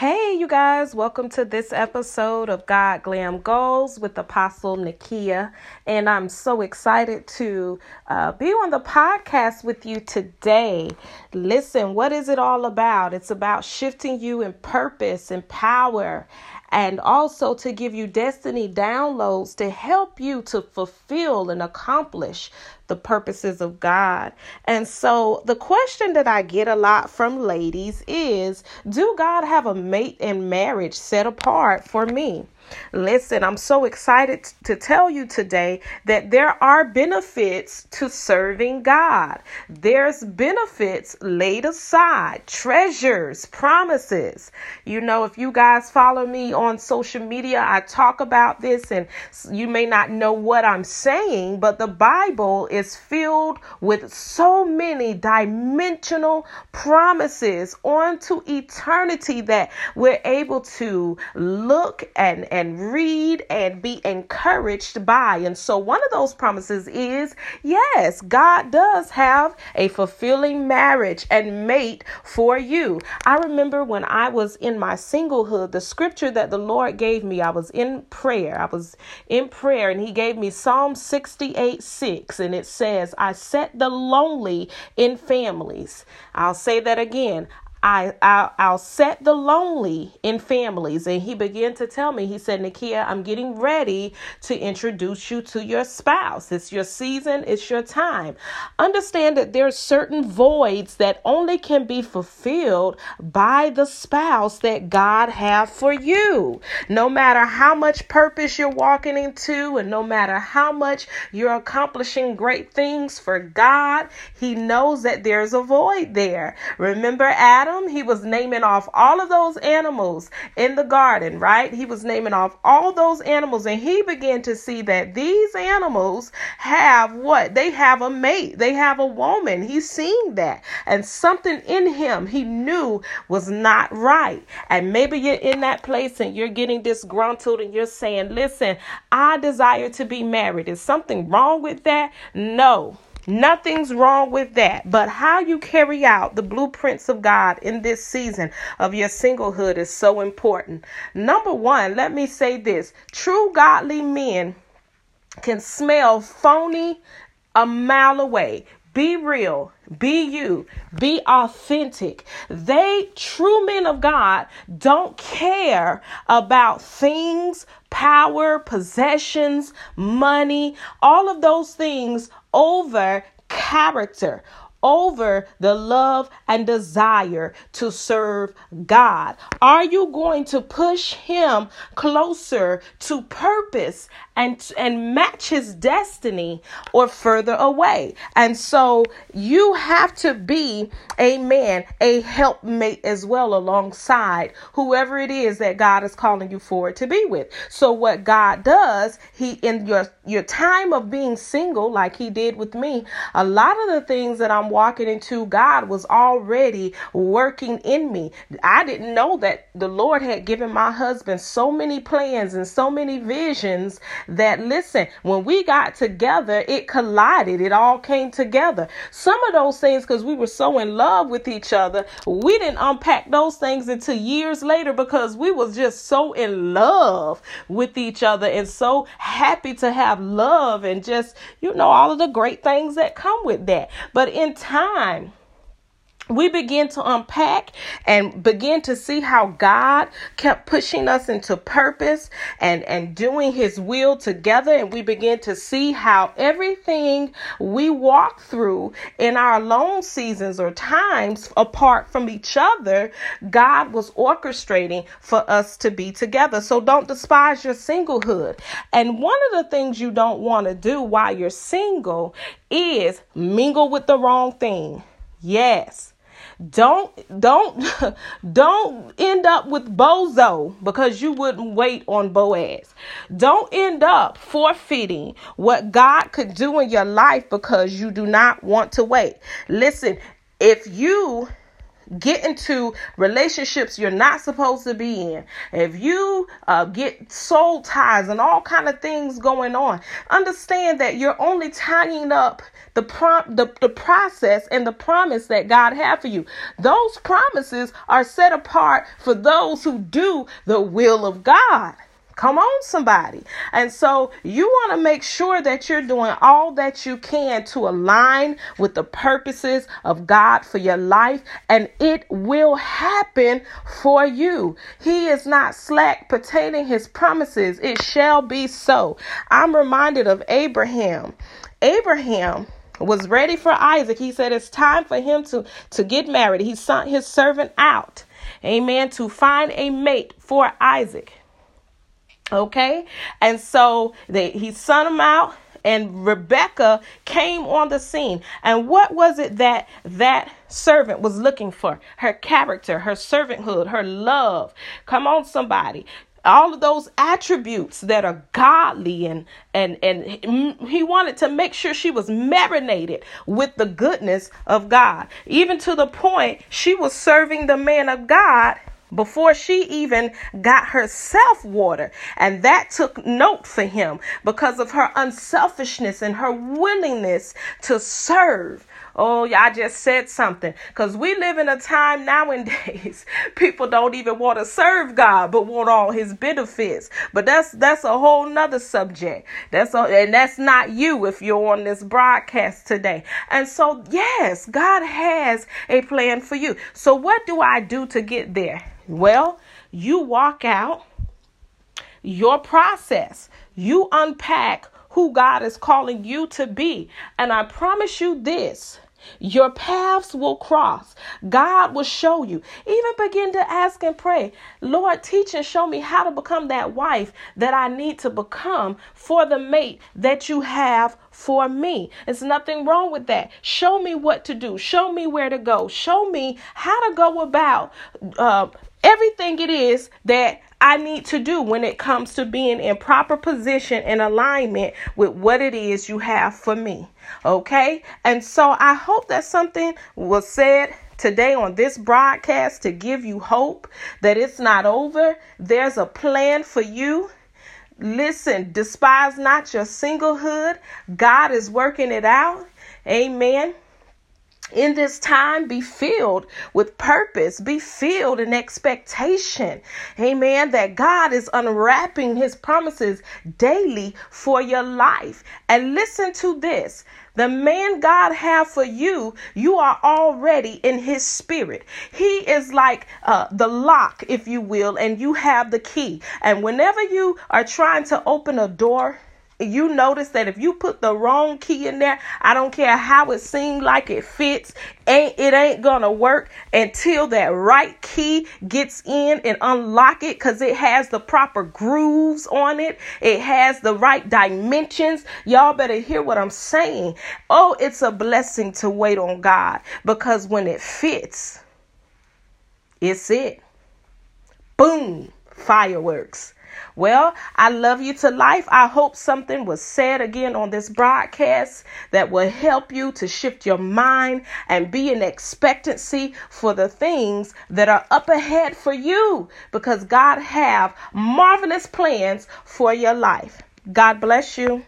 Hey, you guys, welcome to this episode of God Glam Goals with Apostle Nickia. And I'm so excited to uh, be on the podcast with you today. Listen, what is it all about? It's about shifting you in purpose and power and also to give you destiny downloads to help you to fulfill and accomplish the purposes of God. And so the question that I get a lot from ladies is Do God have a mate in marriage set apart for me? Listen, I'm so excited to tell you today that there are benefits to serving God. There's benefits laid aside, treasures, promises. You know, if you guys follow me on social media, I talk about this and you may not know what I'm saying, but the Bible is filled with so many dimensional promises onto eternity that we're able to look and, and read and be encouraged by. And so, one of those promises is yes, God does have a fulfilling marriage and mate for you. I remember when I was in my singlehood, the scripture that the Lord gave me, I was in prayer. I was in prayer, and He gave me Psalm 68 6, and it says, I set the lonely in families. I'll say that again. I, I'll, I'll set the lonely in families. And he began to tell me, he said, Nickia, I'm getting ready to introduce you to your spouse. It's your season, it's your time. Understand that there are certain voids that only can be fulfilled by the spouse that God have for you. No matter how much purpose you're walking into and no matter how much you're accomplishing great things for God, he knows that there's a void there. Remember Adam? Adam, he was naming off all of those animals in the garden, right? He was naming off all those animals, and he began to see that these animals have what? They have a mate, they have a woman. He's seeing that, and something in him he knew was not right. And maybe you're in that place and you're getting disgruntled and you're saying, Listen, I desire to be married. Is something wrong with that? No. Nothing's wrong with that. But how you carry out the blueprints of God in this season of your singlehood is so important. Number one, let me say this true godly men can smell phony a mile away. Be real, be you, be authentic. They, true men of God, don't care about things, power, possessions, money, all of those things over character, over the love and desire to serve God? Are you going to push him closer to purpose and and match his destiny or further away? And so you have to be a man, a helpmate as well alongside whoever it is that God is calling you forward to be with. So what God does, he in your your time of being single like he did with me, a lot of the things that I'm walking into, God was already working in me. I didn't know that the Lord had given my husband so many plans and so many visions that, listen, when we got together, it collided. It all came together. Some of those things, because we were so in love with each other, we didn't unpack those things until years later because we was just so in love with each other and so happy to have love and just, you know, all of the great things that come with that. But in time, we begin to unpack and begin to see how God kept pushing us into purpose and, and doing his will together. And we begin to see how everything we walk through in our lone seasons or times apart from each other, God was orchestrating for us to be together. So don't despise your singlehood. And one of the things you don't want to do while you're single is mingle with the wrong thing. Yes. Don't don't don't end up with bozo because you wouldn't wait on Boaz. Don't end up forfeiting what God could do in your life because you do not want to wait. Listen, if you get into relationships you're not supposed to be in, if you uh, get soul ties and all kind of things going on, understand that you're only tying up the prom- the, the process and the promise that God had for you. Those promises are set apart for those who do the will of God. Come on, somebody. And so you want to make sure that you're doing all that you can to align with the purposes of God for your life, and it will happen for you. He is not slack pertaining his promises. It shall be so. I'm reminded of Abraham. Abraham was ready for Isaac. He said it's time for him to, to get married. He sent his servant out, amen, to find a mate for Isaac. Okay, and so they he sent him out, and Rebecca came on the scene. And what was it that that servant was looking for? Her character, her servanthood, her love. Come on, somebody all of those attributes that are godly and and and he wanted to make sure she was marinated with the goodness of God even to the point she was serving the man of God before she even got herself water. And that took note for him because of her unselfishness and her willingness to serve. Oh, I just said something. Because we live in a time nowadays, people don't even want to serve God, but want all his benefits. But that's that's a whole nother subject. That's a, and that's not you if you're on this broadcast today. And so, yes, God has a plan for you. So what do I do to get there? Well, you walk out your process. You unpack who God is calling you to be. And I promise you this your paths will cross. God will show you. Even begin to ask and pray, Lord, teach and show me how to become that wife that I need to become for the mate that you have for me. There's nothing wrong with that. Show me what to do. Show me where to go. Show me how to go about uh, everything it is that I need to do when it comes to being in proper position and alignment with what it is you have for me. Okay? And so I hope that something was said today on this broadcast to give you hope that it's not over. There's a plan for you. Listen, despise not your singlehood. God is working it out. Amen in this time be filled with purpose, be filled in expectation. Amen. That God is unwrapping his promises daily for your life. And listen to this. The man God have for you, you are already in his spirit. He is like uh, the lock, if you will, and you have the key. And whenever you are trying to open a door, you notice that if you put the wrong key in there, I don't care how it seems like it fits, ain't it ain't gonna work until that right key gets in and unlock it because it has the proper grooves on it. It has the right dimensions. Y'all better hear what I'm saying. Oh, it's a blessing to wait on God because when it fits, it's it. Boom, fireworks. Well, I love you to life. I hope something was said again on this broadcast that will help you to shift your mind and be in expectancy for the things that are up ahead for you because God have marvelous plans for your life. God bless you.